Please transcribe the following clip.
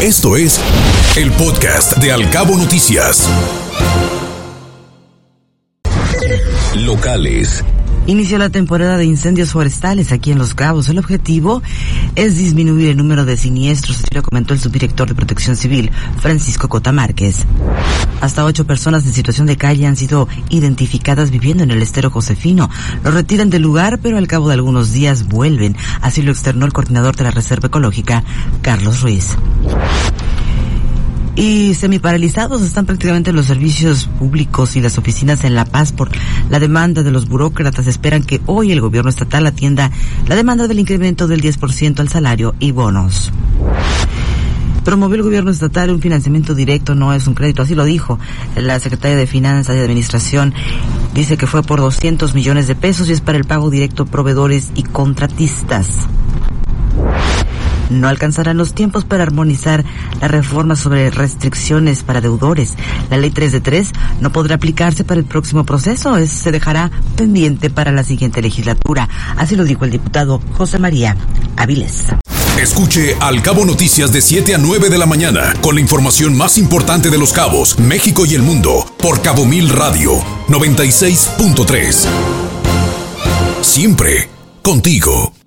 Esto es el podcast de Alcabo Noticias. Locales. Inició la temporada de incendios forestales aquí en Los Cabos. El objetivo es disminuir el número de siniestros, así lo comentó el subdirector de Protección Civil, Francisco Cota Márquez. Hasta ocho personas en situación de calle han sido identificadas viviendo en el estero Josefino. Los retiran del lugar, pero al cabo de algunos días vuelven. Así lo externó el coordinador de la Reserva Ecológica, Carlos Ruiz y semiparalizados están prácticamente los servicios públicos y las oficinas en La Paz por la demanda de los burócratas. Esperan que hoy el gobierno estatal atienda la demanda del incremento del 10% al salario y bonos. Promovió el gobierno estatal un financiamiento directo, no es un crédito, así lo dijo la secretaria de Finanzas y Administración. Dice que fue por 200 millones de pesos y es para el pago directo a proveedores y contratistas no alcanzarán los tiempos para armonizar la reforma sobre restricciones para deudores. La ley 3 de 3 no podrá aplicarse para el próximo proceso, se dejará pendiente para la siguiente legislatura. Así lo dijo el diputado José María Aviles. Escuche Al Cabo Noticias de 7 a 9 de la mañana con la información más importante de los cabos, México y el mundo por Cabo Mil Radio 96.3. Siempre contigo.